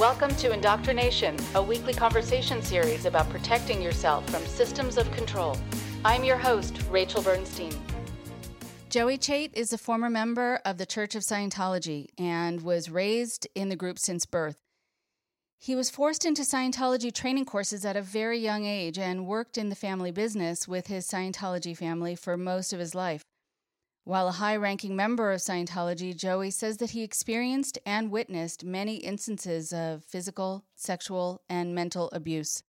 Welcome to Indoctrination, a weekly conversation series about protecting yourself from systems of control. I'm your host, Rachel Bernstein. Joey Chait is a former member of the Church of Scientology and was raised in the group since birth. He was forced into Scientology training courses at a very young age and worked in the family business with his Scientology family for most of his life. While a high ranking member of Scientology, Joey says that he experienced and witnessed many instances of physical, sexual, and mental abuse.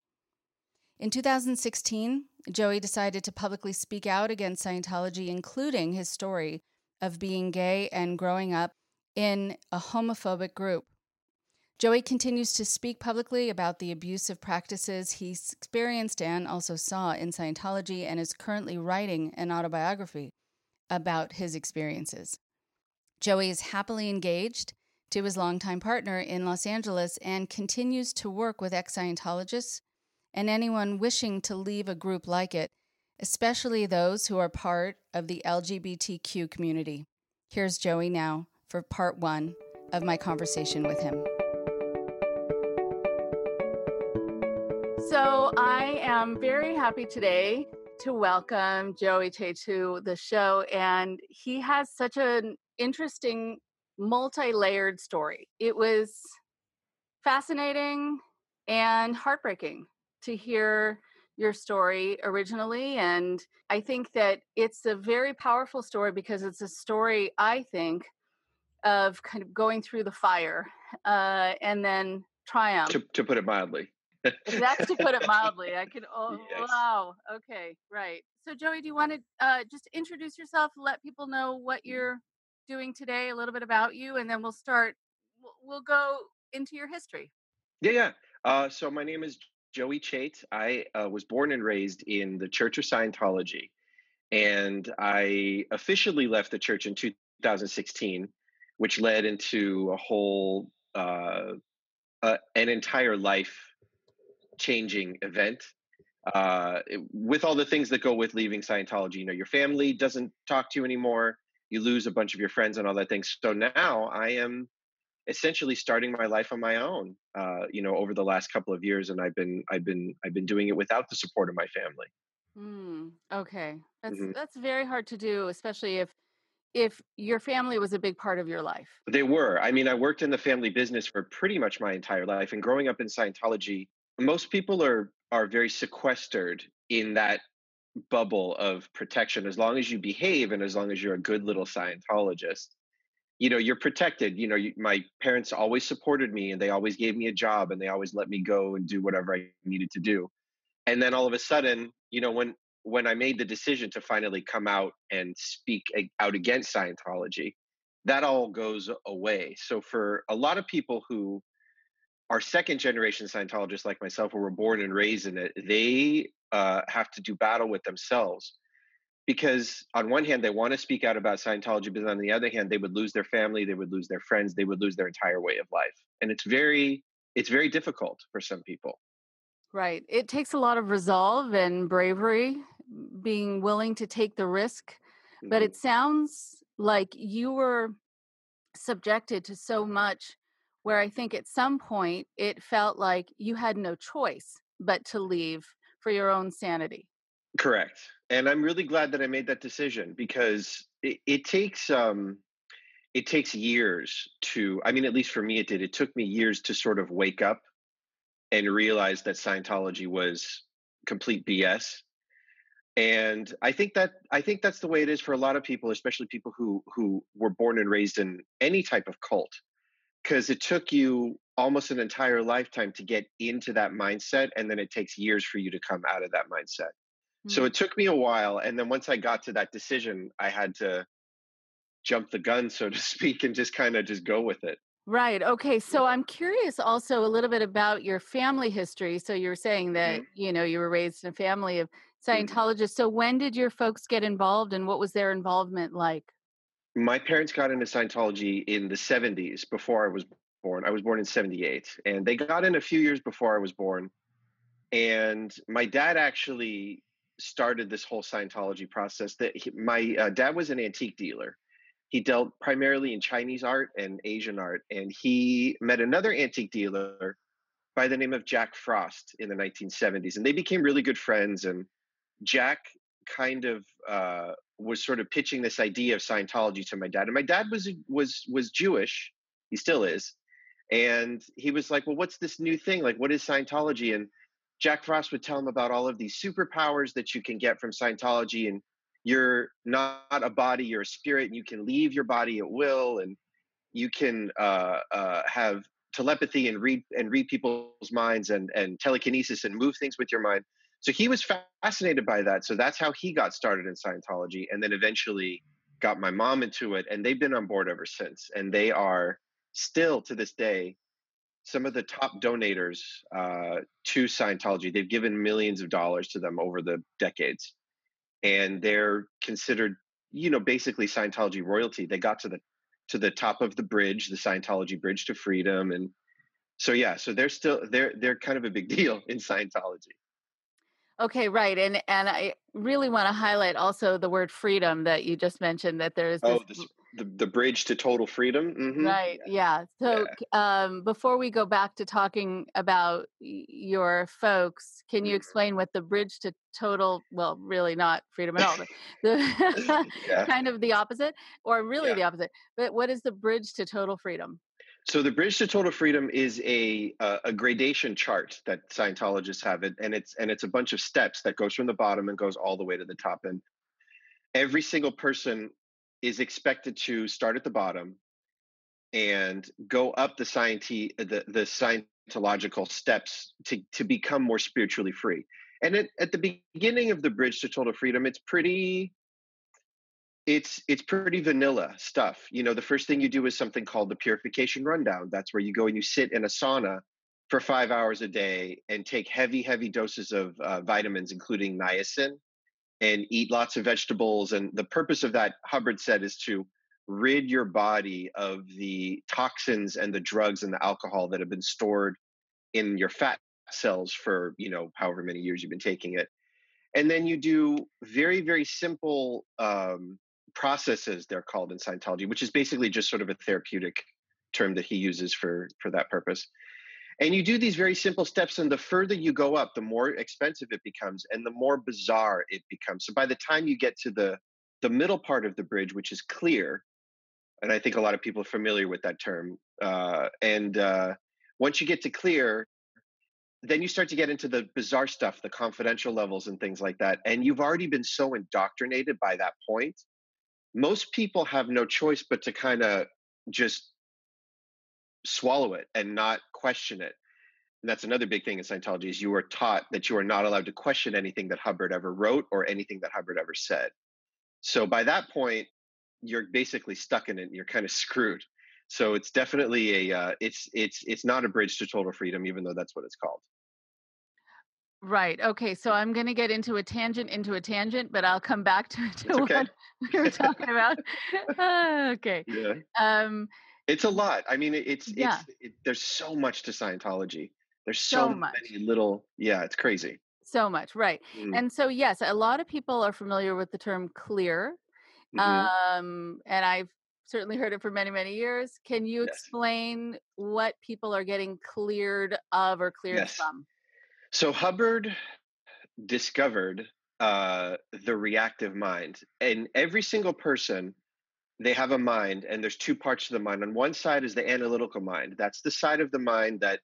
In 2016, Joey decided to publicly speak out against Scientology, including his story of being gay and growing up in a homophobic group. Joey continues to speak publicly about the abusive practices he's experienced and also saw in Scientology and is currently writing an autobiography about his experiences. Joey is happily engaged to his longtime partner in Los Angeles and continues to work with ex Scientologists and anyone wishing to leave a group like it, especially those who are part of the LGBTQ community. Here's Joey now for part one of my conversation with him. So, I am very happy today to welcome Joey Chait to the show. And he has such an interesting, multi layered story. It was fascinating and heartbreaking to hear your story originally. And I think that it's a very powerful story because it's a story, I think, of kind of going through the fire uh, and then triumph. To, to put it mildly. That's to put it mildly. I could. Oh yes. wow. Okay, right. So Joey, do you want to uh, just introduce yourself? Let people know what mm-hmm. you're doing today, a little bit about you, and then we'll start. We'll, we'll go into your history. Yeah, yeah. Uh, so my name is Joey Chait. I uh, was born and raised in the Church of Scientology, and I officially left the church in 2016, which led into a whole uh, uh, an entire life changing event uh, with all the things that go with leaving Scientology. You know, your family doesn't talk to you anymore. You lose a bunch of your friends and all that things. So now I am essentially starting my life on my own. Uh, you know, over the last couple of years, and I've been I've been I've been doing it without the support of my family. Mm, okay, that's mm-hmm. that's very hard to do, especially if if your family was a big part of your life. They were. I mean, I worked in the family business for pretty much my entire life, and growing up in Scientology, most people are are very sequestered in that bubble of protection as long as you behave and as long as you're a good little scientologist you know you're protected. You know you, my parents always supported me and they always gave me a job and they always let me go and do whatever i needed to do. And then all of a sudden you know when when i made the decision to finally come out and speak out against scientology that all goes away. So for a lot of people who our second generation Scientologists, like myself, who were born and raised in it, they uh, have to do battle with themselves because on one hand they want to speak out about Scientology, but on the other hand they would lose their family, they would lose their friends, they would lose their entire way of life, and it's very it's very difficult for some people. Right. It takes a lot of resolve and bravery, being willing to take the risk. Mm-hmm. But it sounds like you were subjected to so much where I think at some point it felt like you had no choice but to leave for your own sanity. Correct. And I'm really glad that I made that decision because it, it takes um it takes years to I mean at least for me it did. It took me years to sort of wake up and realize that Scientology was complete BS. And I think that I think that's the way it is for a lot of people, especially people who who were born and raised in any type of cult because it took you almost an entire lifetime to get into that mindset and then it takes years for you to come out of that mindset mm-hmm. so it took me a while and then once i got to that decision i had to jump the gun so to speak and just kind of just go with it right okay so i'm curious also a little bit about your family history so you're saying that mm-hmm. you know you were raised in a family of mm-hmm. scientologists mm-hmm. so when did your folks get involved and what was their involvement like my parents got into Scientology in the 70s before I was born. I was born in 78, and they got in a few years before I was born. And my dad actually started this whole Scientology process. That he, my uh, dad was an antique dealer, he dealt primarily in Chinese art and Asian art, and he met another antique dealer by the name of Jack Frost in the 1970s, and they became really good friends. And Jack kind of uh, was sort of pitching this idea of Scientology to my dad, and my dad was was was Jewish, he still is, and he was like, "Well, what's this new thing? Like, what is Scientology?" And Jack Frost would tell him about all of these superpowers that you can get from Scientology, and you're not a body, you're a spirit, and you can leave your body at will, and you can uh, uh, have telepathy and read and read people's minds and and telekinesis and move things with your mind. So he was fascinated by that. So that's how he got started in Scientology, and then eventually got my mom into it, and they've been on board ever since. And they are still to this day some of the top donators uh, to Scientology. They've given millions of dollars to them over the decades and they're considered, you know, basically Scientology royalty. They got to the to the top of the bridge, the Scientology bridge to freedom, and so yeah, so they're still they're they're kind of a big deal in Scientology. Okay, right, and and I really want to highlight also the word freedom that you just mentioned. That there is oh, this, the, the bridge to total freedom mm-hmm. right yeah, so yeah. Um, before we go back to talking about your folks can you mm-hmm. explain what the bridge to total well really not freedom at all but the yeah. kind of the opposite or really yeah. the opposite but what is the bridge to total freedom so the bridge to total freedom is a uh, a gradation chart that Scientologists have it, and it's and it's a bunch of steps that goes from the bottom and goes all the way to the top. And every single person is expected to start at the bottom and go up the scienti- the, the scientological steps to, to become more spiritually free. And at, at the beginning of the bridge to total freedom, it's pretty it's it's pretty vanilla stuff. You know, the first thing you do is something called the purification rundown. That's where you go and you sit in a sauna for five hours a day and take heavy, heavy doses of uh, vitamins, including niacin, and eat lots of vegetables. And the purpose of that, Hubbard said, is to rid your body of the toxins and the drugs and the alcohol that have been stored in your fat cells for, you know, however many years you've been taking it. And then you do very, very simple um, processes, they're called in Scientology, which is basically just sort of a therapeutic term that he uses for for that purpose and you do these very simple steps, and the further you go up, the more expensive it becomes and the more bizarre it becomes. So by the time you get to the the middle part of the bridge, which is clear, and I think a lot of people are familiar with that term. Uh, and uh, once you get to clear, then you start to get into the bizarre stuff, the confidential levels and things like that. And you've already been so indoctrinated by that point. Most people have no choice but to kind of just swallow it and not question it. And that's another big thing in Scientology is you are taught that you are not allowed to question anything that Hubbard ever wrote or anything that Hubbard ever said. So by that point, you're basically stuck in it. And you're kind of screwed. So it's definitely a uh, it's it's it's not a bridge to total freedom, even though that's what it's called. Right. Okay. So I'm going to get into a tangent into a tangent, but I'll come back to, to okay. what we were talking about. okay. Yeah. Um, it's a lot. I mean, it's yeah. it's it, there's so much to Scientology. There's so, so many little. Yeah, it's crazy. So much, right? Mm. And so yes, a lot of people are familiar with the term clear, mm-hmm. um, and I've certainly heard it for many many years. Can you yes. explain what people are getting cleared of or cleared yes. from? So Hubbard discovered uh, the reactive mind, and every single person they have a mind and there's two parts to the mind. On one side is the analytical mind. That's the side of the mind that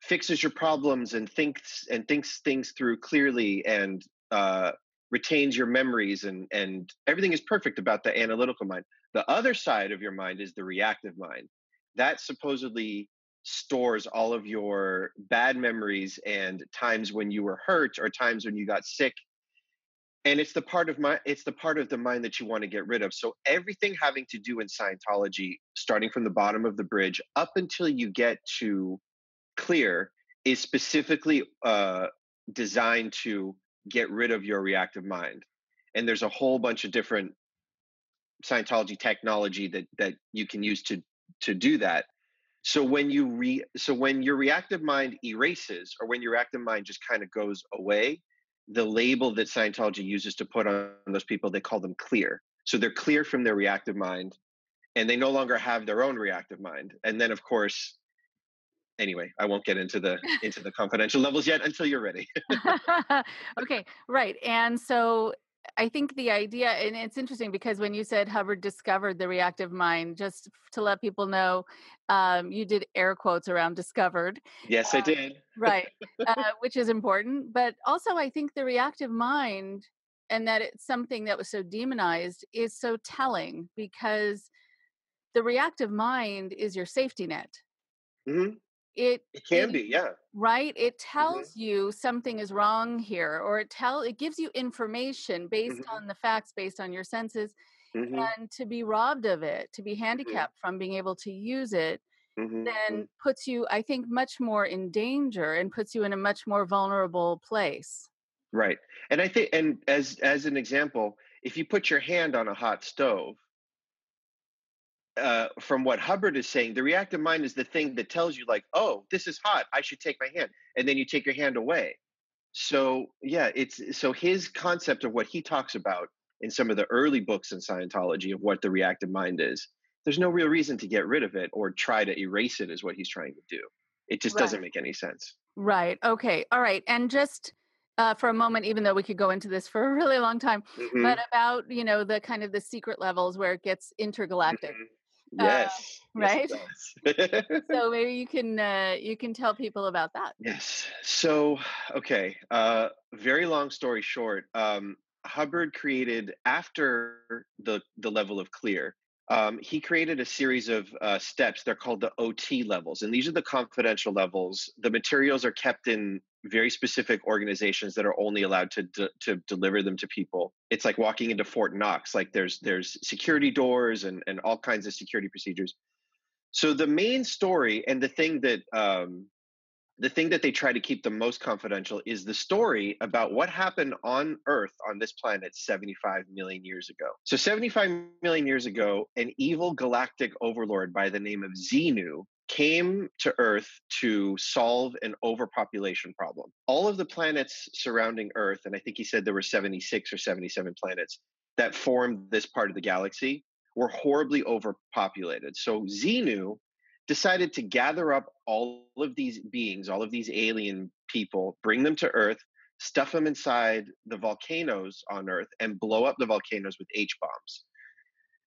fixes your problems and thinks and thinks things through clearly and uh, retains your memories and and everything is perfect about the analytical mind. The other side of your mind is the reactive mind. That supposedly stores all of your bad memories and times when you were hurt or times when you got sick. And it's the part of my it's the part of the mind that you want to get rid of. So everything having to do in scientology starting from the bottom of the bridge up until you get to clear is specifically uh, designed to get rid of your reactive mind. And there's a whole bunch of different scientology technology that that you can use to to do that so when you re so when your reactive mind erases or when your reactive mind just kind of goes away the label that Scientology uses to put on those people, they call them clear. So they're clear from their reactive mind. and they no longer have their own reactive mind. And then, of course, anyway, I won't get into the into the confidential levels yet until you're ready. okay, right. And so I think the idea, and it's interesting because when you said Hubbard discovered the reactive mind, just to let people know, um, you did air quotes around discovered. Yes, I did. right, uh, which is important. But also, I think the reactive mind and that it's something that was so demonized is so telling because the reactive mind is your safety net. Mm-hmm. It, it can it, be, yeah. Right? It tells mm-hmm. you something is wrong here, or it tell it gives you information based mm-hmm. on the facts, based on your senses, mm-hmm. and to be robbed of it, to be mm-hmm. handicapped from being able to use it, mm-hmm, then mm-hmm. puts you, I think, much more in danger and puts you in a much more vulnerable place. Right. And I think and as as an example, if you put your hand on a hot stove, uh, from what Hubbard is saying, the reactive mind is the thing that tells you, like, oh, this is hot, I should take my hand, and then you take your hand away. So yeah, it's so his concept of what he talks about in some of the early books in Scientology of what the reactive mind is. There's no real reason to get rid of it or try to erase it, is what he's trying to do. It just right. doesn't make any sense. Right. Okay. All right. And just uh, for a moment, even though we could go into this for a really long time, mm-hmm. but about you know the kind of the secret levels where it gets intergalactic. Mm-hmm. Yes. Uh, right. Yes, so maybe you can uh, you can tell people about that. Yes. So okay. Uh, very long story short. Um, Hubbard created after the the level of clear um, he created a series of uh, steps. They're called the OT levels, and these are the confidential levels. The materials are kept in very specific organizations that are only allowed to de- to deliver them to people. It's like walking into Fort Knox. Like there's there's security doors and and all kinds of security procedures. So the main story and the thing that um, the thing that they try to keep the most confidential is the story about what happened on Earth, on this planet, 75 million years ago. So, 75 million years ago, an evil galactic overlord by the name of Xenu came to Earth to solve an overpopulation problem. All of the planets surrounding Earth, and I think he said there were 76 or 77 planets that formed this part of the galaxy, were horribly overpopulated. So, Xenu decided to gather up all of these beings, all of these alien people, bring them to Earth, stuff them inside the volcanoes on Earth, and blow up the volcanoes with H bombs.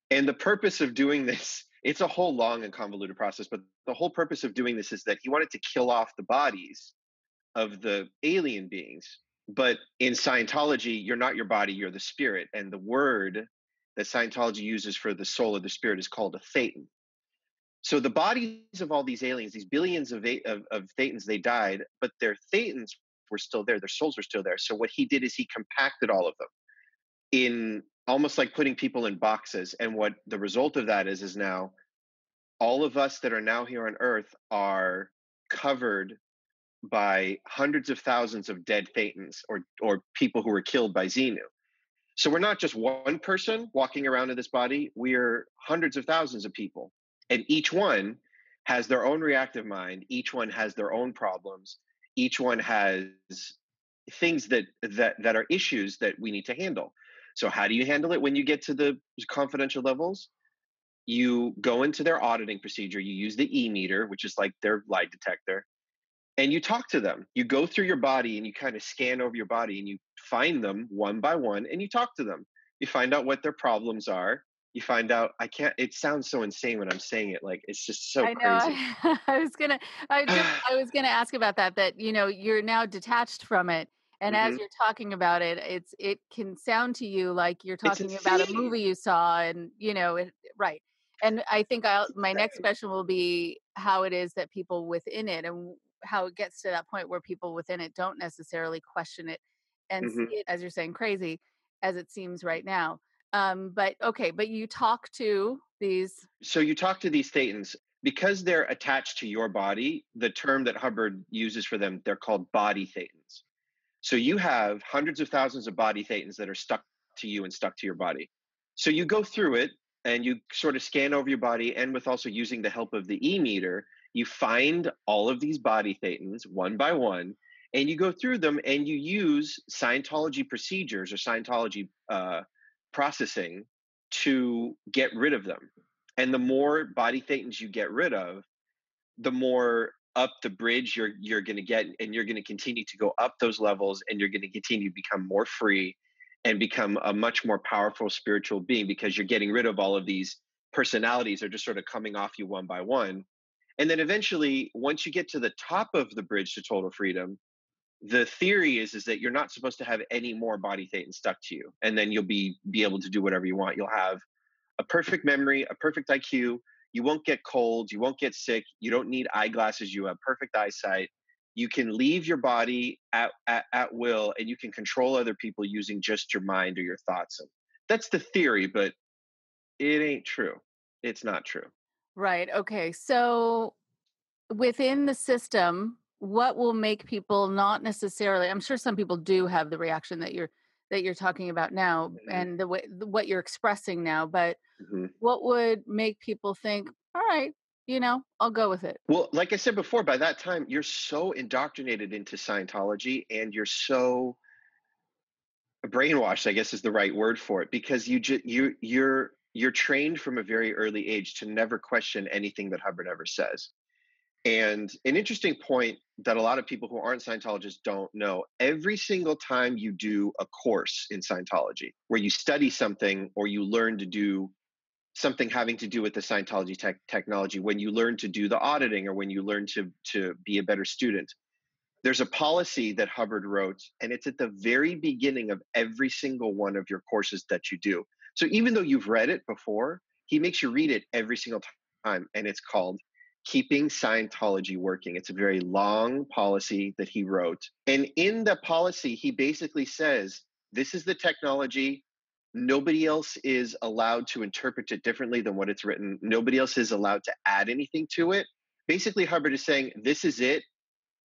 And the purpose of doing this, it's a whole long and convoluted process, but the whole purpose of doing this is that he wanted to kill off the bodies of the alien beings. But in Scientology, you're not your body, you're the spirit. And the word that Scientology uses for the soul of the spirit is called a thetan. So the bodies of all these aliens, these billions of, of, of thetans, they died, but their thetans were still there. Their souls were still there. So what he did is he compacted all of them in almost like putting people in boxes. And what the result of that is, is now all of us that are now here on earth are covered by hundreds of thousands of dead thetans or, or people who were killed by Xenu. So we're not just one person walking around in this body, we're hundreds of thousands of people and each one has their own reactive mind each one has their own problems each one has things that that that are issues that we need to handle so how do you handle it when you get to the confidential levels you go into their auditing procedure you use the e-meter which is like their lie detector and you talk to them you go through your body and you kind of scan over your body and you find them one by one and you talk to them you find out what their problems are you find out I can't it sounds so insane when I'm saying it like it's just so I know. crazy. I was gonna I just I was gonna ask about that that you know you're now detached from it and mm-hmm. as you're talking about it it's it can sound to you like you're talking about a movie you saw and you know it right and I think I'll my next question will be how it is that people within it and how it gets to that point where people within it don't necessarily question it and mm-hmm. see it as you're saying crazy as it seems right now um, but okay, but you talk to these. So you talk to these thetans because they're attached to your body. The term that Hubbard uses for them, they're called body thetans. So you have hundreds of thousands of body thetans that are stuck to you and stuck to your body. So you go through it and you sort of scan over your body, and with also using the help of the e meter, you find all of these body thetans one by one, and you go through them and you use Scientology procedures or Scientology uh, processing to get rid of them. And the more body thetans you get rid of, the more up the bridge you're you're going to get and you're going to continue to go up those levels and you're going to continue to become more free and become a much more powerful spiritual being because you're getting rid of all of these personalities are just sort of coming off you one by one. And then eventually once you get to the top of the bridge to total freedom the theory is is that you're not supposed to have any more body thetan stuck to you and then you'll be be able to do whatever you want. You'll have a perfect memory a perfect iq you won't get cold you won't get sick you don't need eyeglasses you have perfect eyesight. You can leave your body at, at, at will and you can control other people using just your mind or your thoughts and that's the theory but it ain't true. It's not true. Right okay so within the system what will make people not necessarily i'm sure some people do have the reaction that you're that you're talking about now mm-hmm. and the way what you're expressing now but mm-hmm. what would make people think all right you know i'll go with it well like i said before by that time you're so indoctrinated into scientology and you're so brainwashed i guess is the right word for it because you just you you're you're trained from a very early age to never question anything that hubbard ever says and an interesting point that a lot of people who aren't Scientologists don't know every single time you do a course in Scientology where you study something or you learn to do something having to do with the Scientology tech technology, when you learn to do the auditing or when you learn to, to be a better student, there's a policy that Hubbard wrote, and it's at the very beginning of every single one of your courses that you do. So even though you've read it before, he makes you read it every single time, and it's called keeping Scientology working. It's a very long policy that he wrote. And in the policy, he basically says this is the technology. Nobody else is allowed to interpret it differently than what it's written. Nobody else is allowed to add anything to it. Basically, Hubbard is saying this is it.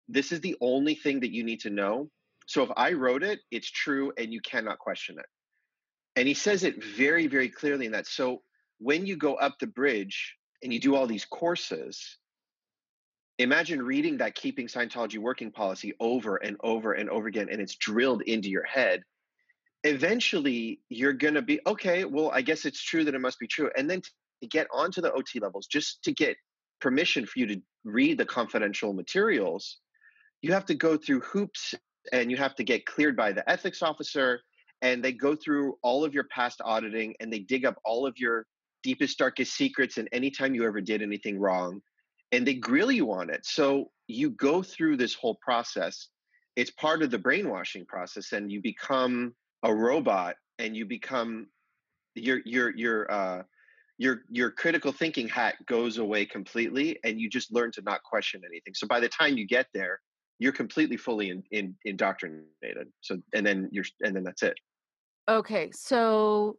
This is the only thing that you need to know. So if I wrote it, it's true and you cannot question it. And he says it very, very clearly in that. So when you go up the bridge, and you do all these courses, imagine reading that keeping Scientology working policy over and over and over again, and it's drilled into your head. Eventually, you're going to be okay. Well, I guess it's true that it must be true. And then to get onto the OT levels, just to get permission for you to read the confidential materials, you have to go through hoops and you have to get cleared by the ethics officer. And they go through all of your past auditing and they dig up all of your deepest, darkest secrets and anytime you ever did anything wrong. And they grill you on it. So you go through this whole process. It's part of the brainwashing process, and you become a robot and you become your your your uh your your critical thinking hat goes away completely and you just learn to not question anything so by the time you get there you're completely fully in, in, indoctrinated so and then you're and then that's it okay so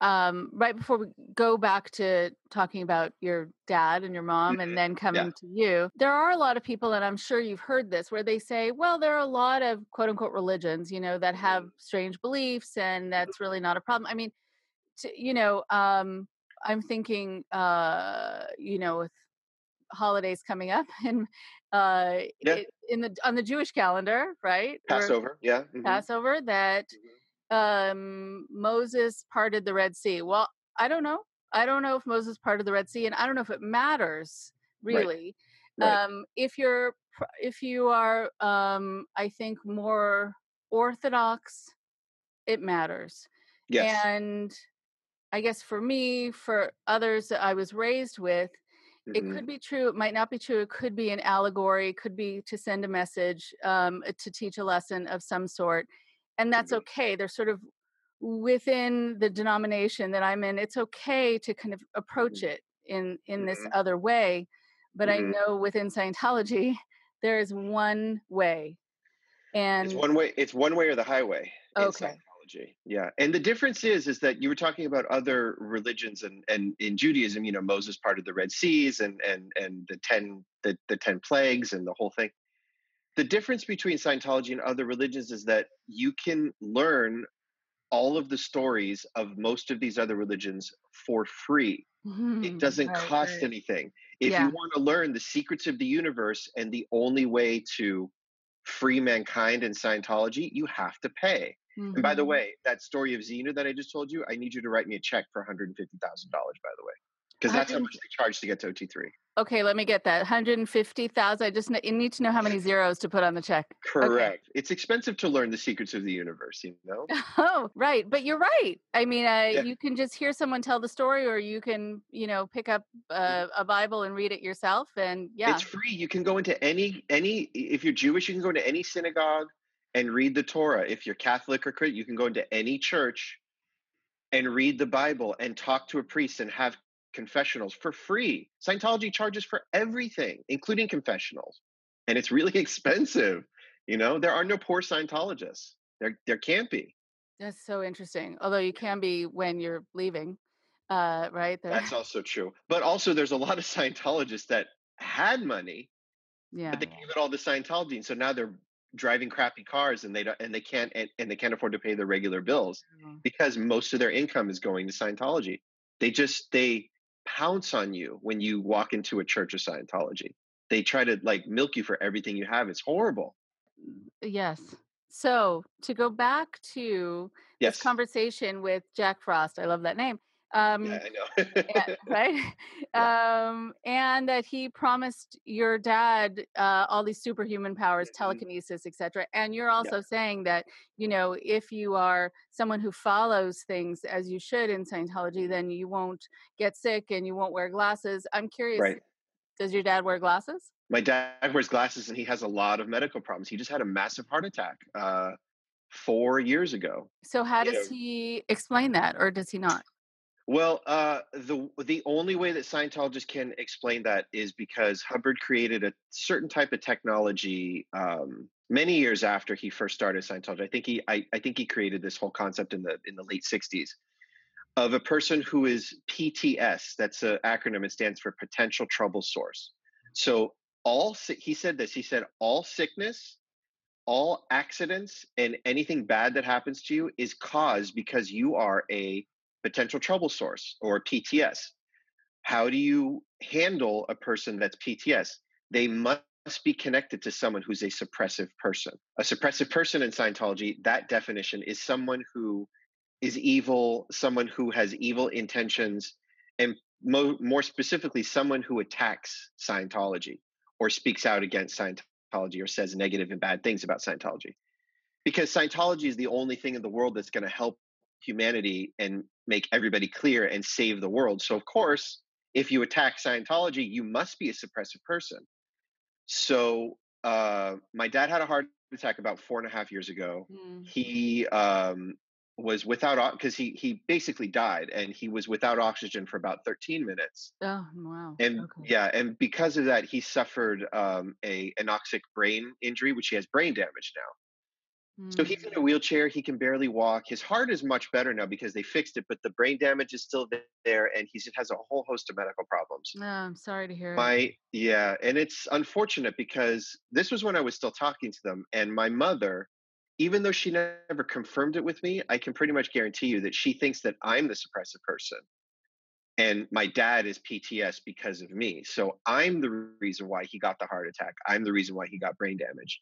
um, right before we go back to talking about your dad and your mom and mm-hmm. then coming yeah. to you, there are a lot of people, and I'm sure you've heard this, where they say, well, there are a lot of quote unquote religions, you know, that have mm-hmm. strange beliefs and that's really not a problem. I mean, to, you know, um, I'm thinking, uh, you know, with holidays coming up and uh, yeah. it, in the on the Jewish calendar, right? Passover, or, yeah. Mm-hmm. Passover that mm-hmm um, Moses parted the Red Sea. Well, I don't know. I don't know if Moses parted the Red Sea, and I don't know if it matters really. Right. Right. Um, if you're if you are, um, I think more orthodox, it matters. Yes. And I guess for me, for others that I was raised with, mm-hmm. it could be true. It might not be true. It could be an allegory. It could be to send a message, um, to teach a lesson of some sort and that's mm-hmm. okay they're sort of within the denomination that i'm in it's okay to kind of approach mm-hmm. it in in this mm-hmm. other way but i know within scientology there is one way and it's one way it's one way or the highway okay yeah and the difference is is that you were talking about other religions and and in judaism you know moses parted the red seas and and and the 10 the, the 10 plagues and the whole thing the difference between Scientology and other religions is that you can learn all of the stories of most of these other religions for free. Mm-hmm. It doesn't right, cost right. anything. If yeah. you want to learn the secrets of the universe and the only way to free mankind in Scientology, you have to pay. Mm-hmm. And by the mm-hmm. way, that story of Xenu that I just told you, I need you to write me a check for $150,000, by the way. Because that's how much they charge to get to OT3. Okay, let me get that. 150,000. I just need to know how many zeros to put on the check. Correct. Okay. It's expensive to learn the secrets of the universe, you know? Oh, right. But you're right. I mean, uh, yeah. you can just hear someone tell the story or you can, you know, pick up uh, a Bible and read it yourself and yeah. It's free. You can go into any any if you're Jewish, you can go into any synagogue and read the Torah. If you're Catholic or Christian, you can go into any church and read the Bible and talk to a priest and have confessionals for free. Scientology charges for everything, including confessionals. And it's really expensive. You know, there are no poor Scientologists. There there can't be. That's so interesting. Although you can be when you're leaving. Uh, right? That's also true. But also there's a lot of Scientologists that had money, yeah. but they gave it all to Scientology. And so now they're driving crappy cars and they don't and they can't and, and they can't afford to pay their regular bills mm-hmm. because most of their income is going to Scientology. They just they pounce on you when you walk into a church of Scientology. They try to like milk you for everything you have. It's horrible. Mm, yes. So to go back to yes. this conversation with Jack Frost, I love that name. Um, yeah, I know. and, right? Yeah. Um, and that he promised your dad uh, all these superhuman powers, mm-hmm. telekinesis, etc. And you're also yeah. saying that you know if you are someone who follows things as you should in Scientology, then you won't get sick and you won't wear glasses. I'm curious. Right. Does your dad wear glasses? My dad wears glasses, and he has a lot of medical problems. He just had a massive heart attack uh, four years ago. So how does know. he explain that, or does he not? Well, uh, the the only way that Scientologists can explain that is because Hubbard created a certain type of technology um, many years after he first started Scientology. I think he I, I think he created this whole concept in the in the late '60s of a person who is PTS. That's an acronym. It stands for potential trouble source. So all he said this. He said all sickness, all accidents, and anything bad that happens to you is caused because you are a potential trouble source or PTS. How do you handle a person that's PTS? They must be connected to someone who's a suppressive person. A suppressive person in Scientology, that definition is someone who is evil, someone who has evil intentions, and mo- more specifically, someone who attacks Scientology or speaks out against Scientology or says negative and bad things about Scientology. Because Scientology is the only thing in the world that's going to help humanity and make everybody clear and save the world. So, of course, if you attack Scientology, you must be a suppressive person. So, uh, my dad had a heart attack about four and a half years ago. Mm. He um, was without because he he basically died and he was without oxygen for about 13 minutes. Oh wow! And okay. yeah, and because of that, he suffered um, a anoxic brain injury, which he has brain damage now. So hmm. he's in a wheelchair. He can barely walk. His heart is much better now because they fixed it, but the brain damage is still there, and he has a whole host of medical problems. No, oh, I'm sorry to hear. My yeah, and it's unfortunate because this was when I was still talking to them, and my mother, even though she never confirmed it with me, I can pretty much guarantee you that she thinks that I'm the suppressive person, and my dad is PTS because of me. So I'm the reason why he got the heart attack. I'm the reason why he got brain damage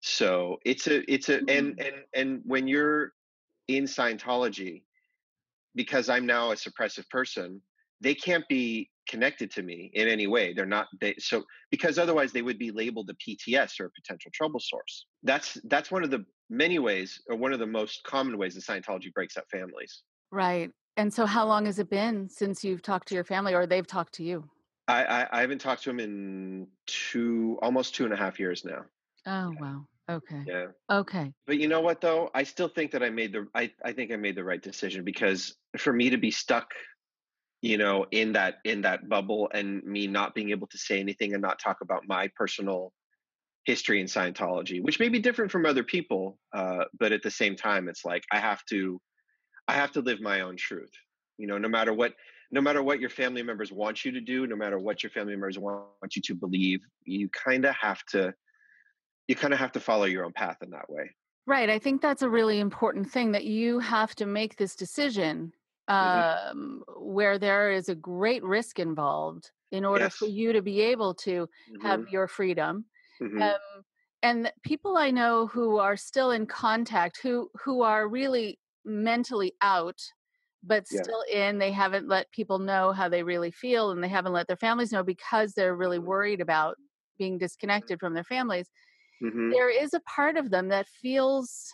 so it's a it's a and hmm. and and when you're in Scientology, because I'm now a suppressive person, they can't be connected to me in any way. They're not they so because otherwise they would be labeled a PTS or a potential trouble source. That's that's one of the many ways or one of the most common ways that Scientology breaks up families. Right. And so how long has it been since you've talked to your family or they've talked to you? I, I, I haven't talked to them in two almost two and a half years now. Oh wow. Okay. Yeah. Okay. But you know what though? I still think that I made the I, I think I made the right decision because for me to be stuck, you know, in that in that bubble and me not being able to say anything and not talk about my personal history in Scientology, which may be different from other people, uh, but at the same time, it's like I have to I have to live my own truth. You know, no matter what no matter what your family members want you to do, no matter what your family members want you to believe, you kind of have to you kind of have to follow your own path in that way. Right. I think that's a really important thing that you have to make this decision mm-hmm. um, mm-hmm. where there is a great risk involved in order yes. for you to be able to mm-hmm. have your freedom. Mm-hmm. Um, and people I know who are still in contact, who who are really mentally out, but still in. They haven't let people know how they really feel and they haven't let their families know because they're really worried about being disconnected from their families. Mm-hmm. There is a part of them that feels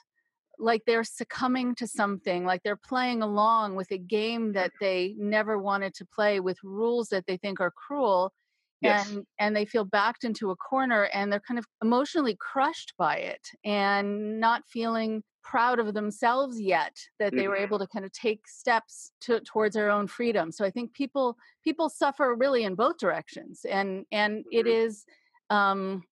like they're succumbing to something, like they're playing along with a game that they never wanted to play with rules that they think are cruel. Yes. And and they feel backed into a corner and they're kind of emotionally crushed by it and not feeling proud of themselves yet that they mm-hmm. were able to kind of take steps to, towards their own freedom. So I think people people suffer really in both directions and and mm-hmm. it is um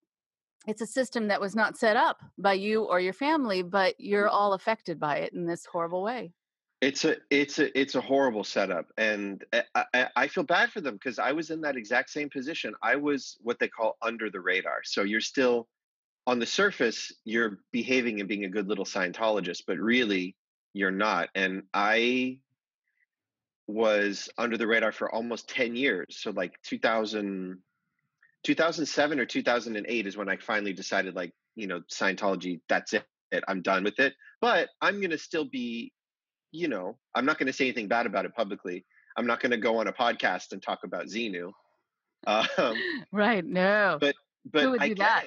it's a system that was not set up by you or your family but you're mm-hmm. all affected by it in this horrible way it's a it's a it's a horrible setup and i, I, I feel bad for them because i was in that exact same position i was what they call under the radar so you're still on the surface you're behaving and being a good little scientologist but really you're not and i was under the radar for almost 10 years so like 2000 2007 or 2008 is when I finally decided, like, you know, Scientology, that's it. I'm done with it. But I'm going to still be, you know, I'm not going to say anything bad about it publicly. I'm not going to go on a podcast and talk about Xenu. Um, right. No. But, but Who would I do that?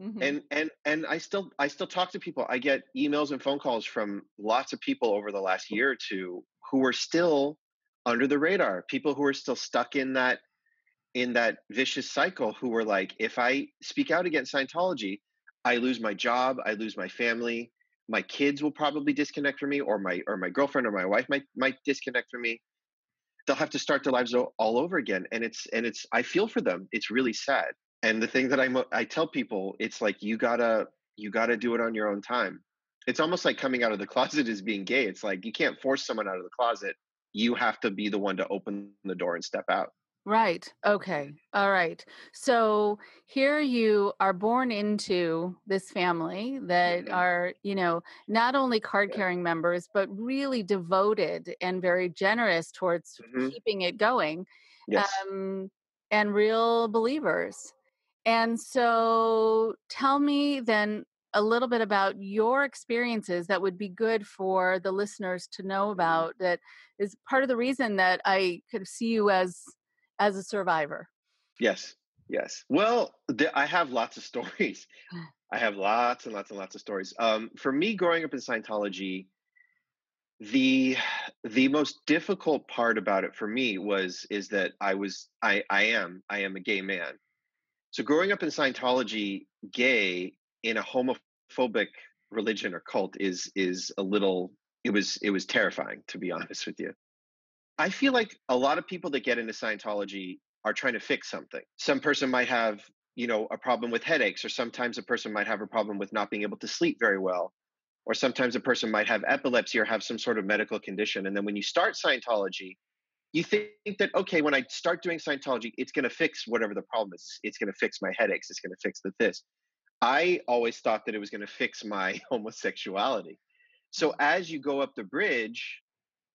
Mm-hmm. And and and I still I still talk to people. I get emails and phone calls from lots of people over the last year or two who are still under the radar. People who are still stuck in that in that vicious cycle who were like, if I speak out against Scientology, I lose my job, I lose my family, my kids will probably disconnect from me, or my or my girlfriend or my wife might might disconnect from me. They'll have to start their lives all over again, and it's and it's I feel for them. It's really sad. And the thing that I I tell people, it's like you gotta you gotta do it on your own time. It's almost like coming out of the closet is being gay. It's like you can't force someone out of the closet. You have to be the one to open the door and step out. Right. Okay. All right. So here you are born into this family that mm-hmm. are, you know, not only card carrying members, but really devoted and very generous towards mm-hmm. keeping it going. Yes. Um, and real believers. And so tell me then a little bit about your experiences that would be good for the listeners to know mm-hmm. about that is part of the reason that I could see you as as a survivor? Yes, yes. Well, I have lots of stories. I have lots and lots and lots of stories. Um, for me, growing up in Scientology, the the most difficult part about it for me was is that I was I I am I am a gay man. So growing up in Scientology, gay in a homophobic religion or cult is is a little it was it was terrifying to be honest with you. I feel like a lot of people that get into Scientology are trying to fix something. Some person might have, you know, a problem with headaches, or sometimes a person might have a problem with not being able to sleep very well, or sometimes a person might have epilepsy or have some sort of medical condition. And then when you start Scientology, you think that okay, when I start doing Scientology, it's going to fix whatever the problem is. It's going to fix my headaches. It's going to fix the this. I always thought that it was going to fix my homosexuality. So as you go up the bridge,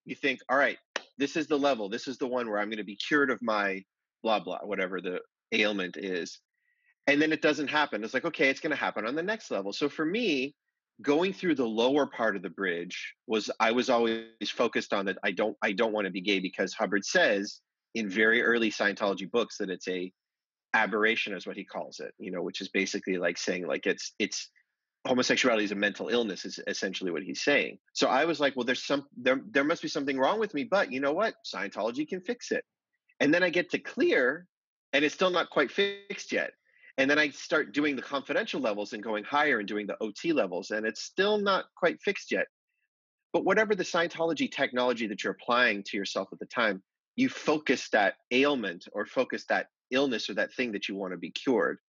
you think, all right, this is the level. This is the one where I'm going to be cured of my blah, blah, whatever the ailment is. And then it doesn't happen. It's like, okay, it's going to happen on the next level. So for me, going through the lower part of the bridge was I was always focused on that I don't I don't want to be gay because Hubbard says in very early Scientology books that it's a aberration is what he calls it, you know, which is basically like saying like it's it's homosexuality is a mental illness is essentially what he's saying. So i was like well there's some there there must be something wrong with me but you know what? Scientology can fix it. And then i get to clear and it's still not quite fixed yet. And then i start doing the confidential levels and going higher and doing the ot levels and it's still not quite fixed yet. But whatever the scientology technology that you're applying to yourself at the time you focus that ailment or focus that illness or that thing that you want to be cured.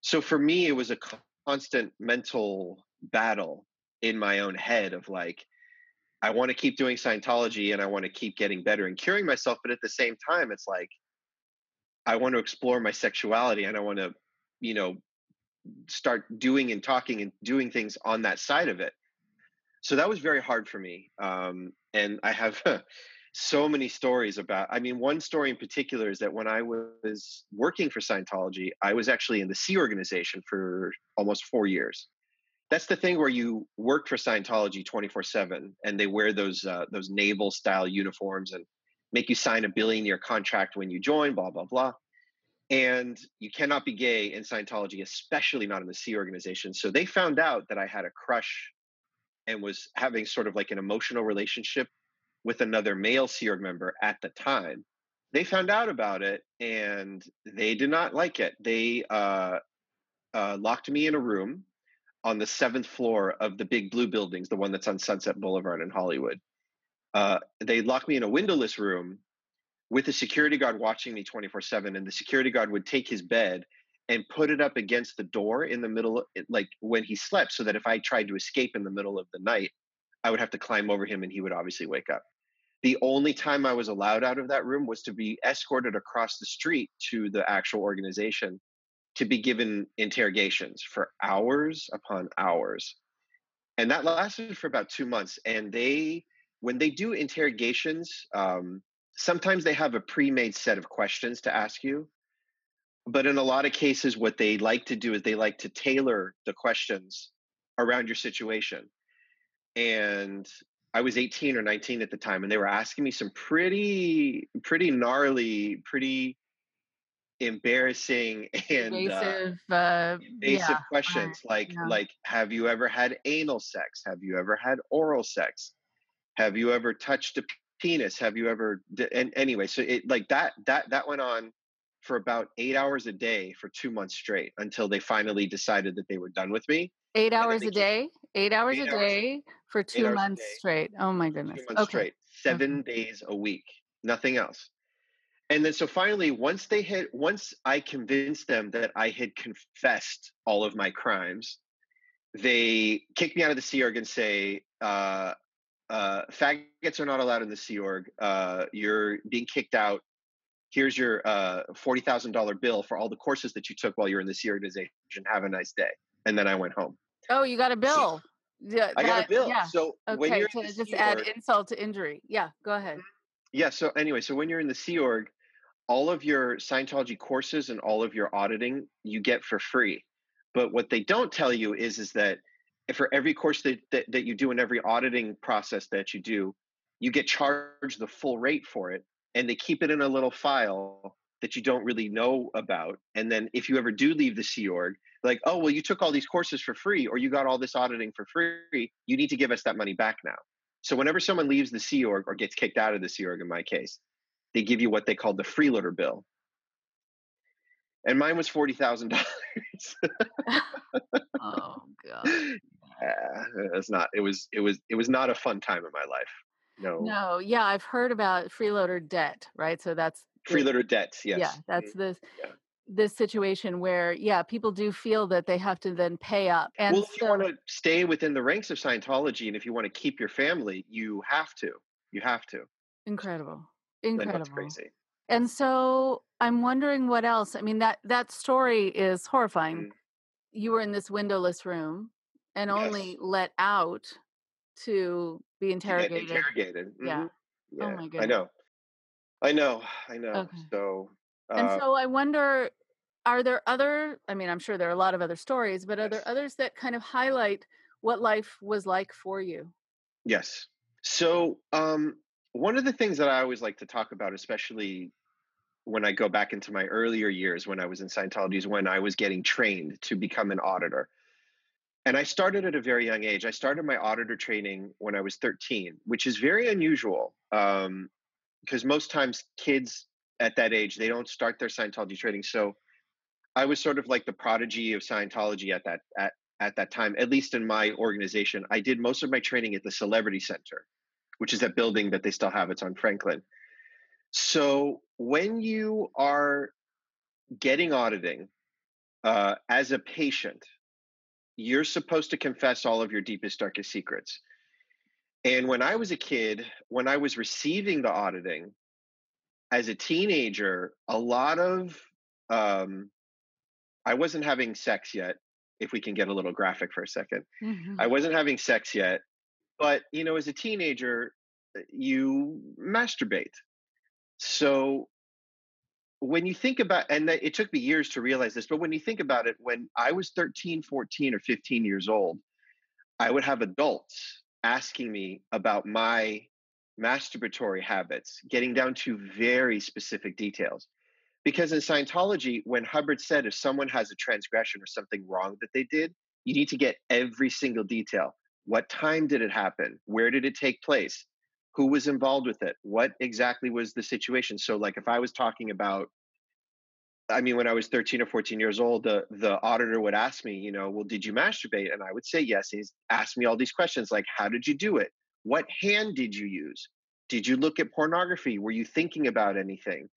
So for me it was a constant mental battle in my own head of like I want to keep doing Scientology and I want to keep getting better and curing myself, but at the same time, it's like I want to explore my sexuality and I want to, you know, start doing and talking and doing things on that side of it. So that was very hard for me. Um, and I have so many stories about i mean one story in particular is that when i was working for scientology i was actually in the sea organization for almost four years that's the thing where you work for Scientology 24 seven and they wear those, uh, those naval style uniforms and make you sign a billion year contract when you join, blah, blah, blah. And you cannot be gay in Scientology, especially not in the Sea organization. So they found out that I had a crush and was having sort of like an emotional relationship with another male Sea Org member at the time. They found out about it and they did not like it. They uh, uh, locked me in a room on the seventh floor of the big blue buildings, the one that's on Sunset Boulevard in Hollywood. Uh, they locked me in a windowless room with a security guard watching me 24 7 and the security guard would take his bed and put it up against the door in the middle like when he slept so that if i tried to escape in the middle of the night i would have to climb over him and he would obviously wake up the only time i was allowed out of that room was to be escorted across the street to the actual organization to be given interrogations for hours upon hours. And that lasted for about two months and they when they do interrogations um, sometimes they have a pre-made set of questions to ask you. But in a lot of cases what they like to do is they like to tailor the questions around your situation. And i was 18 or 19 at the time and they were asking me some pretty pretty gnarly pretty embarrassing and invasive, uh, uh, invasive yeah, questions like yeah. like have you ever had anal sex? Have you ever had oral sex? Have you ever touched a penis? Have you ever and anyway so it like that that that went on for about eight hours a day for two months straight until they finally decided that they were done with me eight hours a day eight hours eight a day hours, for two months straight oh my goodness two months okay. straight seven okay. days a week nothing else and then so finally once they had once i convinced them that i had confessed all of my crimes they kicked me out of the sea org and say uh, uh, faggots are not allowed in the Sea Org. Uh, you're being kicked out. Here's your uh, forty thousand dollar bill for all the courses that you took while you were in the Sea organization. Have a nice day. And then I went home. Oh, you got a bill. yeah, I got a bill. Yeah. So okay, when you're to just add Org, insult to injury. Yeah, go ahead. Yeah. So anyway, so when you're in the Sea Org, all of your Scientology courses and all of your auditing you get for free. But what they don't tell you is is that for every course that, that, that you do and every auditing process that you do, you get charged the full rate for it. And they keep it in a little file that you don't really know about. And then if you ever do leave the Sea Org, like, oh, well, you took all these courses for free or you got all this auditing for free, you need to give us that money back now. So whenever someone leaves the Sea Org or gets kicked out of the Sea Org, in my case, they give you what they call the freeloader bill. And mine was forty thousand dollars. oh god yeah, it's not. It was. It was. It was not a fun time in my life. No. No. Yeah, I've heard about freeloader debt. Right. So that's freeloader debt. Yes. Yeah, that's this. Yeah. This situation where, yeah, people do feel that they have to then pay up. And well, if so, you want to stay within the ranks of Scientology, and if you want to keep your family, you have to. You have to. Incredible. Incredible. crazy. And so I'm wondering what else. I mean that that story is horrifying. Mm. You were in this windowless room and yes. only let out to be interrogated. interrogated. Mm-hmm. Yeah. yeah. Oh my goodness. I know. I know. I know. Okay. So. Uh, and so I wonder, are there other? I mean, I'm sure there are a lot of other stories, but are there others that kind of highlight what life was like for you? Yes. So um, one of the things that I always like to talk about, especially when I go back into my earlier years when I was in Scientology, is when I was getting trained to become an auditor. And I started at a very young age. I started my auditor training when I was 13, which is very unusual um, because most times kids at that age they don't start their Scientology training. So I was sort of like the prodigy of Scientology at that at at that time, at least in my organization. I did most of my training at the Celebrity Center, which is that building that they still have. It's on Franklin. So when you are getting auditing uh, as a patient, you're supposed to confess all of your deepest, darkest secrets. And when I was a kid, when I was receiving the auditing as a teenager, a lot of, um, I wasn't having sex yet, if we can get a little graphic for a 2nd mm-hmm. I wasn't having sex yet, but, you know, as a teenager, you masturbate. So when you think about and it took me years to realize this but when you think about it when i was 13 14 or 15 years old I would have adults asking me about my masturbatory habits, getting down to very specific details. Because in Scientology, when Hubbard said if someone has a transgression or something wrong that they did, you need to get every single detail. What time did it happen? Where did it take place? Who was involved with it? What exactly was the situation? So, like, if I was talking about, I mean, when I was 13 or 14 years old, the, the auditor would ask me, you know, well, did you masturbate? And I would say yes. He's asked me all these questions like, how did you do it? What hand did you use? Did you look at pornography? Were you thinking about anything?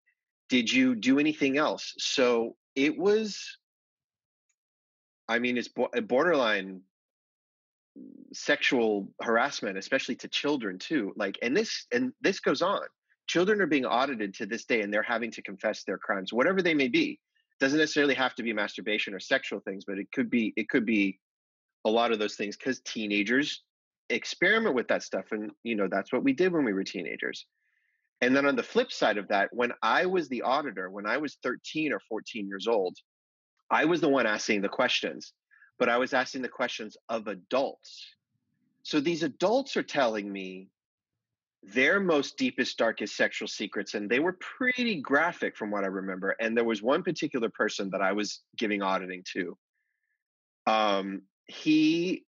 Did you do anything else? So it was, I mean, it's uh, borderline sexual harassment especially to children too like and this and this goes on children are being audited to this day and they're having to confess their crimes whatever they may be doesn't necessarily have to be masturbation or sexual things but it could be it could be a lot of those things because teenagers experiment with that stuff and you know that's what we did when we were teenagers and then on the flip side of that when i was the auditor when i was 13 or 14 years old i was the one asking the questions but I was asking the questions of adults. So these adults are telling me their most deepest, darkest sexual secrets, and they were pretty graphic from what I remember. And there was one particular person that I was giving auditing to. Um, he,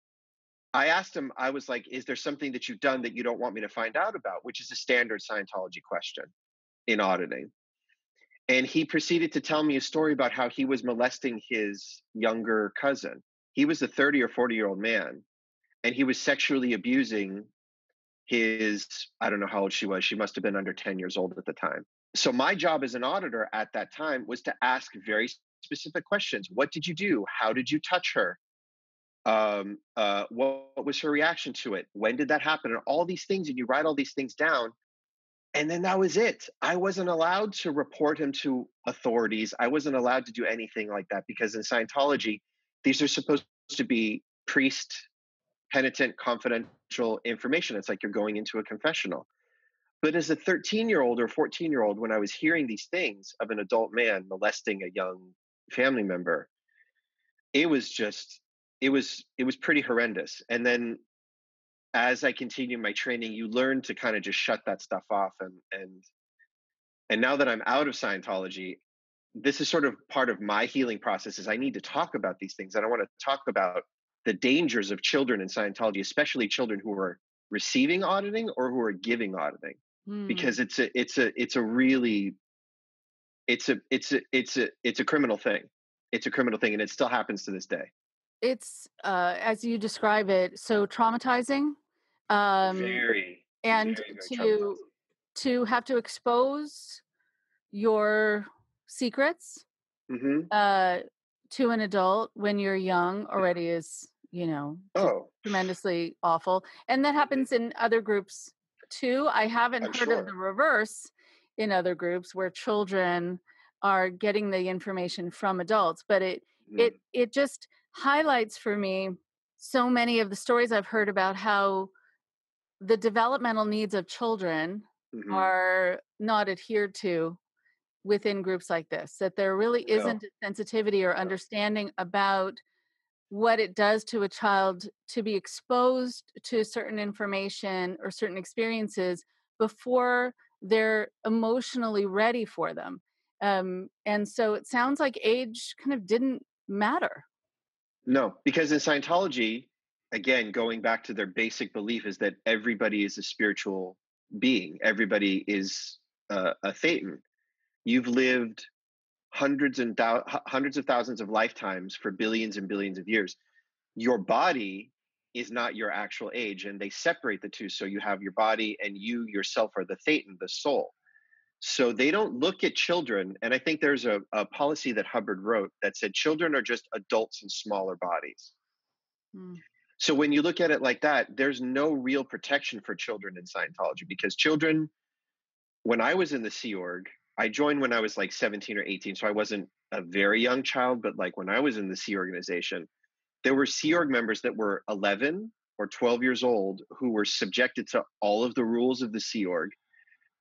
I asked him, I was like, "Is there something that you've done that you don't want me to find out about?" Which is a standard Scientology question in auditing. And he proceeded to tell me a story about how he was molesting his younger cousin. He was a 30 or 40 year old man and he was sexually abusing his i don't know how old she was she must have been under 10 years old at the time. So my job as an auditor at that time was to ask very specific questions. What did you do? How did you touch her um, uh, what, what was her reaction to it? When did that happen? And all these things and you write all these things down and then that was it. I wasn't allowed to report him to authorities. I wasn't allowed to do anything like that because in scientology these are supposed to be priest penitent confidential information. It's like you're going into a confessional. But as a 13 year old or 14 year old when i was hearing these things of an adult man molesting a young family member it was just it was it was pretty horrendous and then as i continued my training you learn to kind of just shut that stuff off and and and now that i'm out of scientology this is sort of part of my healing process is i need to talk about these things and i want to talk about the dangers of children in scientology especially children who are receiving auditing or who are giving auditing mm. because it's a it's a it's a really it's a it's a it's a it's a criminal thing it's a criminal thing and it still happens to this day it's uh as you describe it so traumatizing um very and very, very to to have to expose your secrets mm-hmm. uh, to an adult when you're young already is you know oh. tremendously awful and that mm-hmm. happens in other groups too i haven't I'm heard sure. of the reverse in other groups where children are getting the information from adults but it mm. it it just highlights for me so many of the stories i've heard about how the developmental needs of children mm-hmm. are not adhered to within groups like this that there really isn't a sensitivity or understanding about what it does to a child to be exposed to certain information or certain experiences before they're emotionally ready for them. Um, and so it sounds like age kind of didn't matter no because in scientology again going back to their basic belief is that everybody is a spiritual being. Everybody is uh, a thetan. You've lived hundreds and thou- hundreds of thousands of lifetimes for billions and billions of years. Your body is not your actual age and they separate the two. So you have your body and you yourself are the thetan the soul so they don't look at children and i think there's a, a policy that hubbard wrote that said children are just adults in smaller bodies mm. so when you look at it like that there's no real protection for children in scientology because children when i was in the sea org I joined when I was like 17 or 18, so I wasn't a very young child, but like when I was in the Sea organization, there were Sea Org members that were 11 or 12 years old who were subjected to all of the rules of the Sea Org,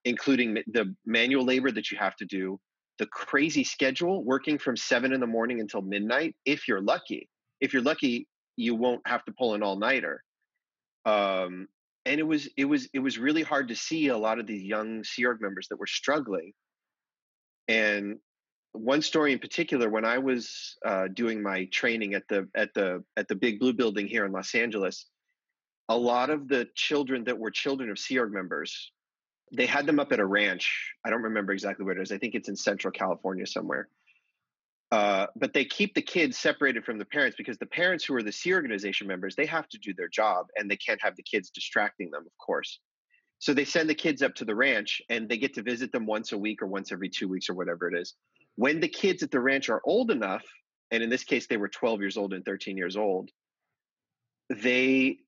including the manual labor that you have to do, the crazy schedule, working from seven in the morning until midnight. If you're lucky, if you're lucky, you won't have to pull an all-nighter um, and it was it was it was really hard to see a lot of these young Sea Org members that were struggling and one story in particular when i was uh, doing my training at the at the at the big blue building here in los angeles a lot of the children that were children of Sea Org members they had them up at a ranch. I don't remember exactly where it is. I think it's in central california somewhere. Uh, but they keep the kids separated from the parents because the parents who are the Sea organization members they have to do their job and they can't have the kids distracting them of course. So they send the kids up to the ranch and they get to visit them once a week or once every two weeks or whatever it is. When the kids at the ranch are old enough, and in this case they were 12 years old and 13 years old, they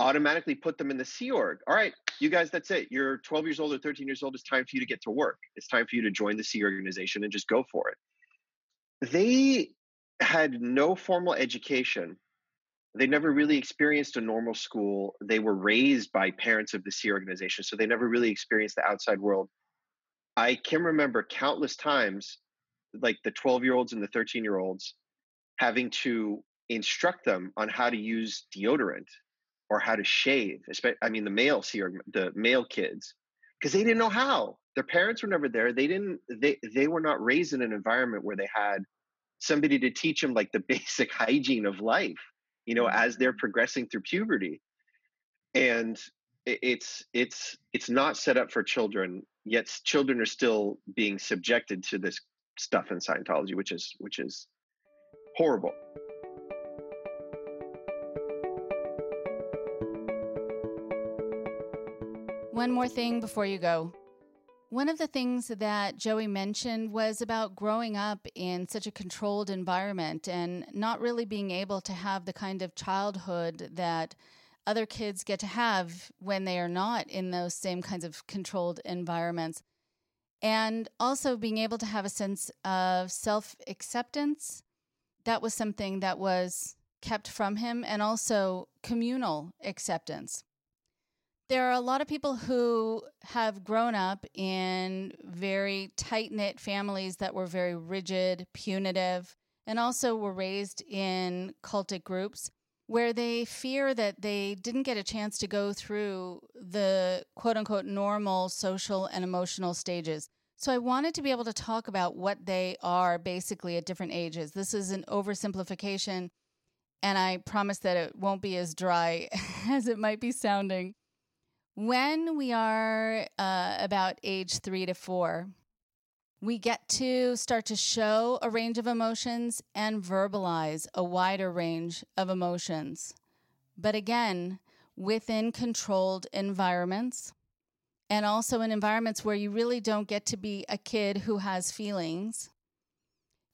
automatically put them in the Sea Org. All right, you guys, that's it. You're 12 years old or 13 years old. It's time for you to get to work. It's time for you to join the Sea organization and just go for it. They had no formal education. They never really experienced a normal school. They were raised by parents of the Sea organization, so they never really experienced the outside world. I can remember countless times like the 12 year olds and the 13 year olds having to instruct them on how to use deodorant or how to shave i mean the males here, the male kids because they didn't know how. Their parents were never there. They didn't they they were not raised in an environment where they had somebody to teach them like the basic hygiene of life you know mm. as they're progressing through puberty. And it's it's it's not set up for children yet children are still being subjected to this stuff in Scientology, which is which is horrible. One more thing before you go. One of the things that Joey mentioned was about growing up in such a controlled environment and not really being able to have the kind of childhood that other kids get to have when they are not in those same kinds of controlled environments and also being able to have a sense of self acceptance. That was something that was kept from him, and also communal acceptance. There are a lot of people who have grown up in very tight knit families that were very rigid, punitive, and also were raised in cultic groups where they fear that they didn't get a chance to go through the quote unquote normal social and emotional stages. So I wanted to be able to talk about what they are basically at different ages. This is an oversimplification, and I promise that it won't be as dry as it might be sounding. When we are uh, about age three to four, we get to start to show a range of emotions and verbalize a wider range of emotions. But again, within controlled environments and also in environments where you really don't get to be a kid who has feelings.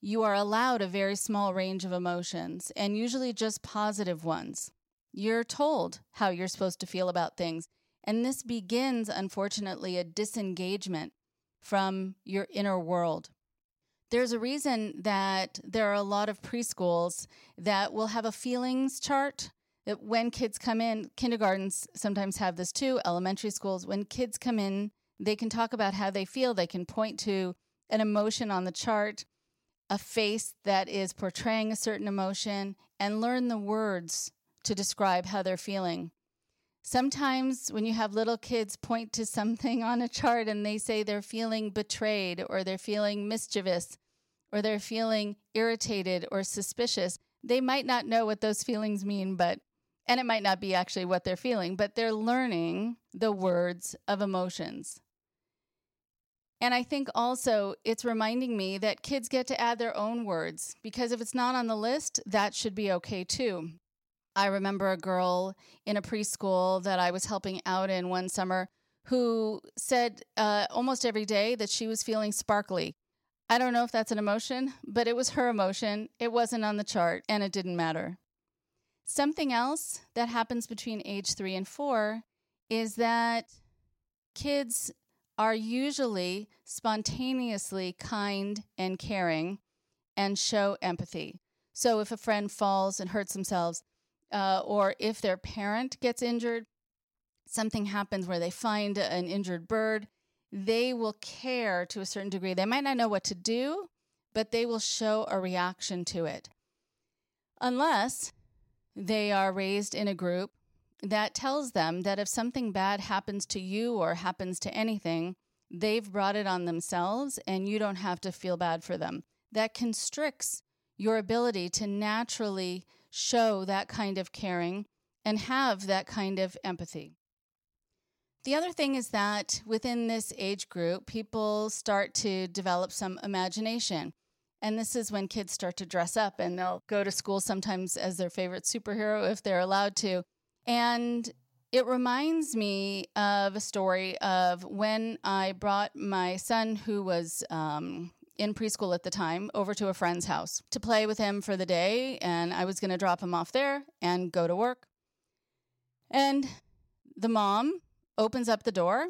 You are allowed a very small range of emotions and usually just positive ones. You're told how you're supposed to feel about things. And this begins, unfortunately, a disengagement from your inner world. There's a reason that there are a lot of preschools that will have a feelings chart that when kids come in, kindergartens sometimes have this too, elementary schools, when kids come in, they can talk about how they feel. They can point to an emotion on the chart, a face that is portraying a certain emotion, and learn the words to describe how they're feeling. Sometimes when you have little kids point to something on a chart and they say they're feeling betrayed or they're feeling mischievous or they're feeling irritated or suspicious, they might not know what those feelings mean, but and it might not be actually what they're feeling, but they're learning the words of emotions. And I think also it's reminding me that kids get to add their own words because if it's not on the list, that should be okay too. I remember a girl in a preschool that I was helping out in one summer who said uh, almost every day that she was feeling sparkly. I don't know if that's an emotion, but it was her emotion. It wasn't on the chart and it didn't matter. Something else that happens between age three and four is that kids are usually spontaneously kind and caring and show empathy. So if a friend falls and hurts themselves, uh, or if their parent gets injured, something happens where they find an injured bird, they will care to a certain degree. They might not know what to do, but they will show a reaction to it. Unless they are raised in a group that tells them that if something bad happens to you or happens to anything, they've brought it on themselves and you don't have to feel bad for them. That constricts your ability to naturally show that kind of caring and have that kind of empathy. The other thing is that within this age group, people start to develop some imagination. And this is when kids start to dress up and they'll go to school sometimes as their favorite superhero if they're allowed to. And it reminds me of a story of when I brought my son, who was um, in preschool at the time, over to a friend's house to play with him for the day. And I was going to drop him off there and go to work. And the mom opens up the door,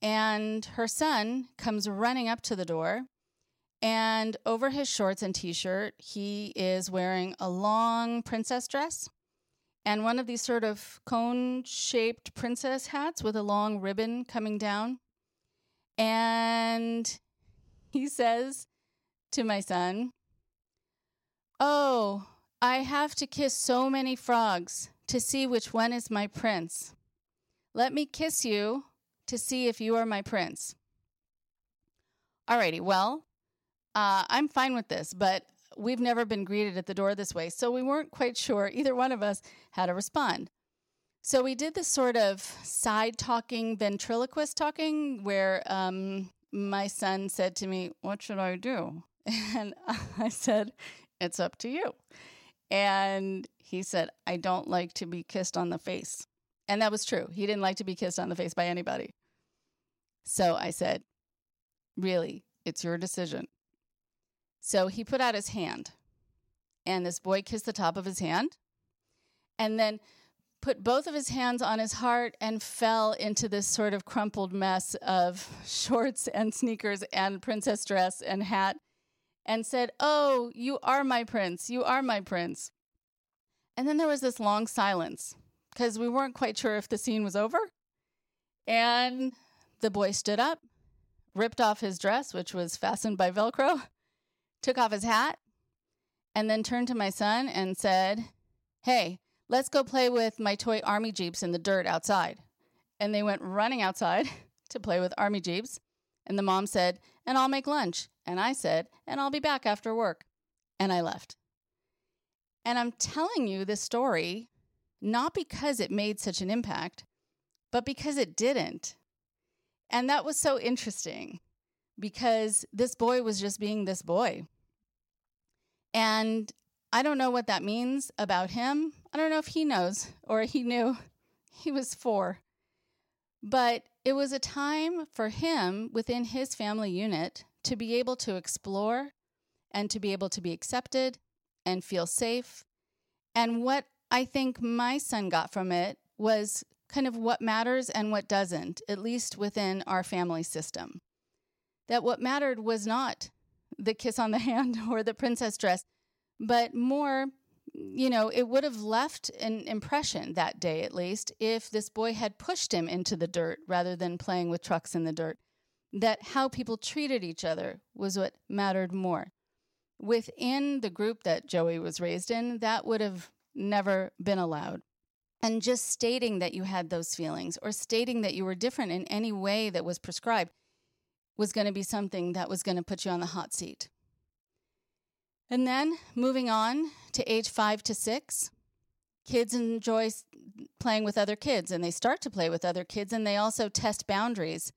and her son comes running up to the door and over his shorts and t shirt, he is wearing a long princess dress and one of these sort of cone shaped princess hats with a long ribbon coming down. And he says to my son, Oh, I have to kiss so many frogs to see which one is my prince. Let me kiss you to see if you are my prince. Alrighty, well, uh, I'm fine with this, but we've never been greeted at the door this way. So we weren't quite sure, either one of us, how to respond. So we did this sort of side talking, ventriloquist talking, where um, my son said to me, What should I do? And I said, It's up to you. And he said, I don't like to be kissed on the face. And that was true. He didn't like to be kissed on the face by anybody. So I said, Really, it's your decision. So he put out his hand, and this boy kissed the top of his hand, and then put both of his hands on his heart and fell into this sort of crumpled mess of shorts and sneakers and princess dress and hat and said, Oh, you are my prince. You are my prince. And then there was this long silence because we weren't quite sure if the scene was over. And the boy stood up, ripped off his dress, which was fastened by Velcro, took off his hat, and then turned to my son and said, Hey, let's go play with my toy army jeeps in the dirt outside. And they went running outside to play with army jeeps. And the mom said, And I'll make lunch. And I said, And I'll be back after work. And I left. And I'm telling you this story not because it made such an impact, but because it didn't. And that was so interesting because this boy was just being this boy. And I don't know what that means about him. I don't know if he knows or he knew. He was four. But it was a time for him within his family unit to be able to explore and to be able to be accepted and feel safe. And what I think my son got from it was kind of what matters and what doesn't, at least within our family system that what mattered was not the kiss on the hand or the princess dress, but more, you know, it would have left an impression that day at least if this boy had pushed him into the dirt rather than playing with trucks in the dirt. That how people treated each other was what mattered more. Within the group that Joey was raised in, that would have never been allowed. And just stating that you had those feelings or stating that you were different in any way that was prescribed was going to be something that was going to put you on the hot seat. And then moving on to age five to six, kids enjoy playing with other kids and they start to play with other kids and they also test boundaries,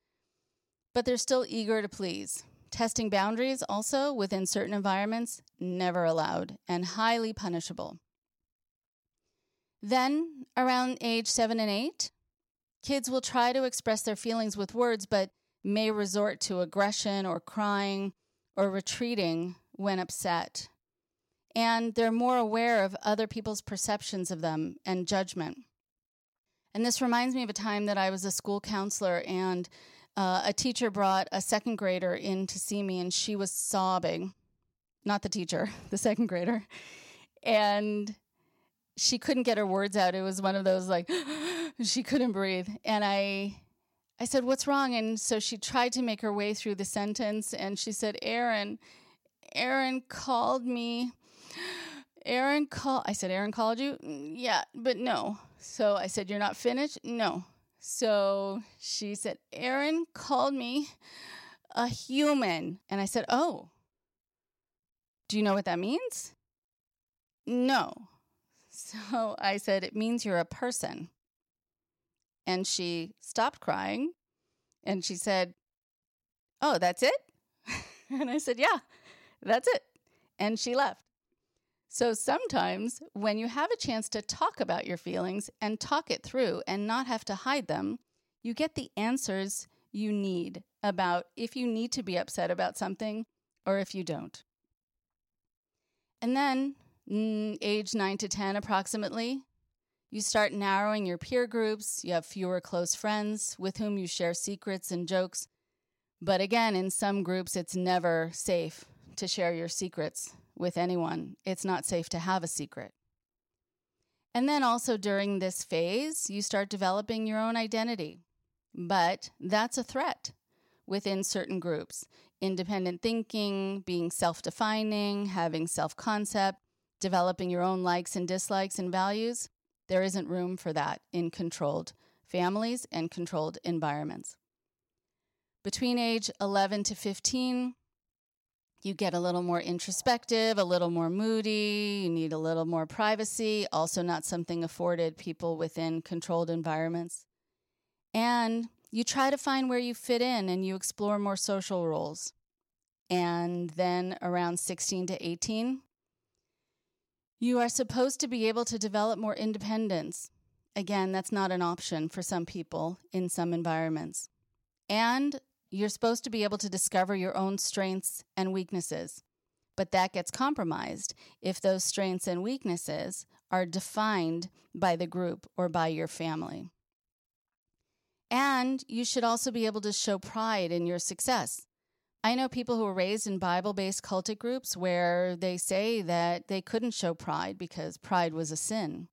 but they're still eager to please. Testing boundaries also within certain environments, never allowed and highly punishable. Then, around age seven and eight, kids will try to express their feelings with words, but may resort to aggression or crying or retreating when upset. And they're more aware of other people's perceptions of them and judgment. And this reminds me of a time that I was a school counselor and uh, a teacher brought a second grader in to see me and she was sobbing. Not the teacher, the second grader. And she couldn't get her words out. It was one of those like, she couldn't breathe. And I I said, What's wrong? And so she tried to make her way through the sentence and she said, Aaron, Aaron called me Aaron called. I said, Aaron called you? Mm, yeah, but no. So I said, You're not finished? No. So she said, Aaron called me a human. And I said, Oh, do you know what that means? No. So I said, It means you're a person. And she stopped crying and she said, Oh, that's it? and I said, Yeah, that's it. And she left. So sometimes when you have a chance to talk about your feelings and talk it through and not have to hide them, you get the answers you need about if you need to be upset about something or if you don't. And then, mm, age 9 to 10 approximately, you start narrowing your peer groups. You have fewer close friends with whom you share secrets and jokes. But again, in some groups, it's never safe to share your secrets with anyone. It's not safe to have a secret. And then also during this phase, you start developing your own identity. But that's a threat within certain groups. Independent thinking, being self defining, having self concept, developing your own likes and dislikes and values. There isn't room for that in controlled families and controlled environments. Between age 11 to 15, you get a little more introspective, a little more moody, you need a little more privacy, also not something afforded people within controlled environments. And you try to find where you fit in and you explore more social roles. And then around 16 to 18, you are supposed to be able to develop more independence. Again, that's not an option for some people in some environments. And you're supposed to be able to discover your own strengths and weaknesses, but that gets compromised if those strengths and weaknesses are defined by the group or by your family. And you should also be able to show pride in your success. I know people who were raised in Bible based cultic groups where they say that they couldn't show pride because pride was a sin.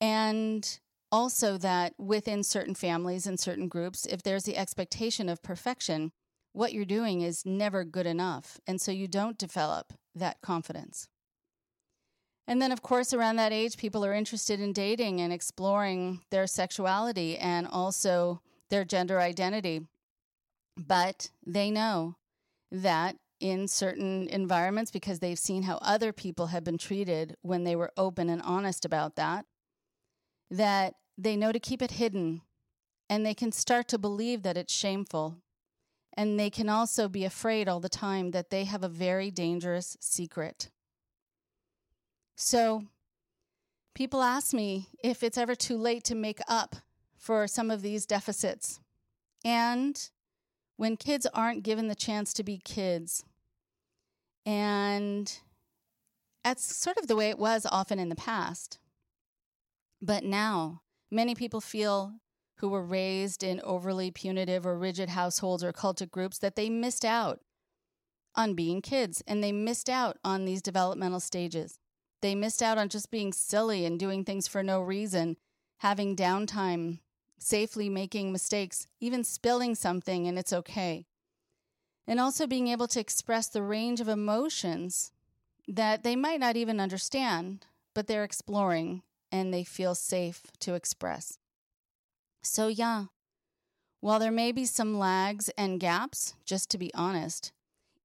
And also that within certain families and certain groups, if there's the expectation of perfection, what you're doing is never good enough. And so you don't develop that confidence. And then, of course, around that age, people are interested in dating and exploring their sexuality and also their gender identity. But they know that in certain environments, because they've seen how other people have been treated when they were open and honest about that, that they know to keep it hidden and they can start to believe that it's shameful. And they can also be afraid all the time that they have a very dangerous secret. So, people ask me if it's ever too late to make up for some of these deficits. And when kids aren't given the chance to be kids, and that's sort of the way it was often in the past. But now, Many people feel who were raised in overly punitive or rigid households or cultic groups that they missed out on being kids and they missed out on these developmental stages. They missed out on just being silly and doing things for no reason, having downtime, safely making mistakes, even spilling something and it's okay. And also being able to express the range of emotions that they might not even understand, but they're exploring and they feel safe to express. So, yeah, while there may be some lags and gaps, just to be honest,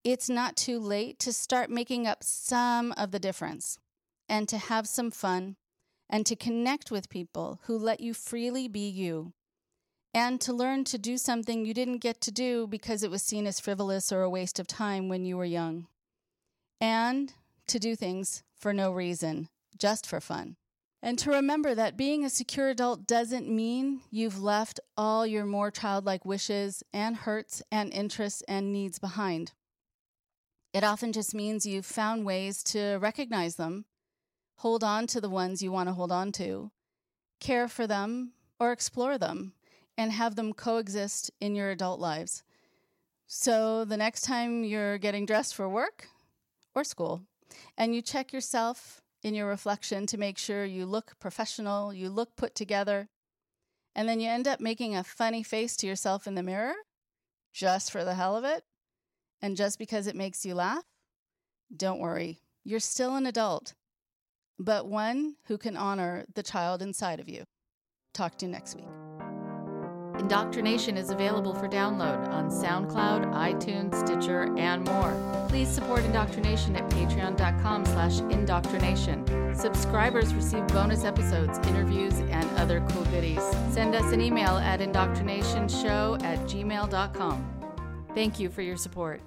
it's not too late to start making up some of the difference and to have some fun and to connect with people who let you freely be you and to learn to do something you didn't get to do because it was seen as frivolous or a waste of time when you were young, and to do things for no reason, just for fun. And to remember that being a secure adult doesn't mean you've left all your more childlike wishes and hurts and interests and needs behind. It often just means you've found ways to recognize them, hold on to the ones you want to hold on to, care for them, or explore them, and have them coexist in your adult lives. So the next time you're getting dressed for work or school and you check yourself in your reflection to make sure you look professional, you look put together, and then you end up making a funny face to yourself in the mirror just for the hell of it, and just because it makes you laugh, don't worry. You're still an adult but one who can honor the child inside of you. Talk to you next week. Indoctrination is available for download on SoundCloud, iTunes, Stitcher, and more. Please support Indoctrination at patreon.com slash indoctrination. Subscribers receive bonus episodes, interviews, and other cool goodies. Send us an email at indoctrinationshow at gmail.com. Thank you for your support.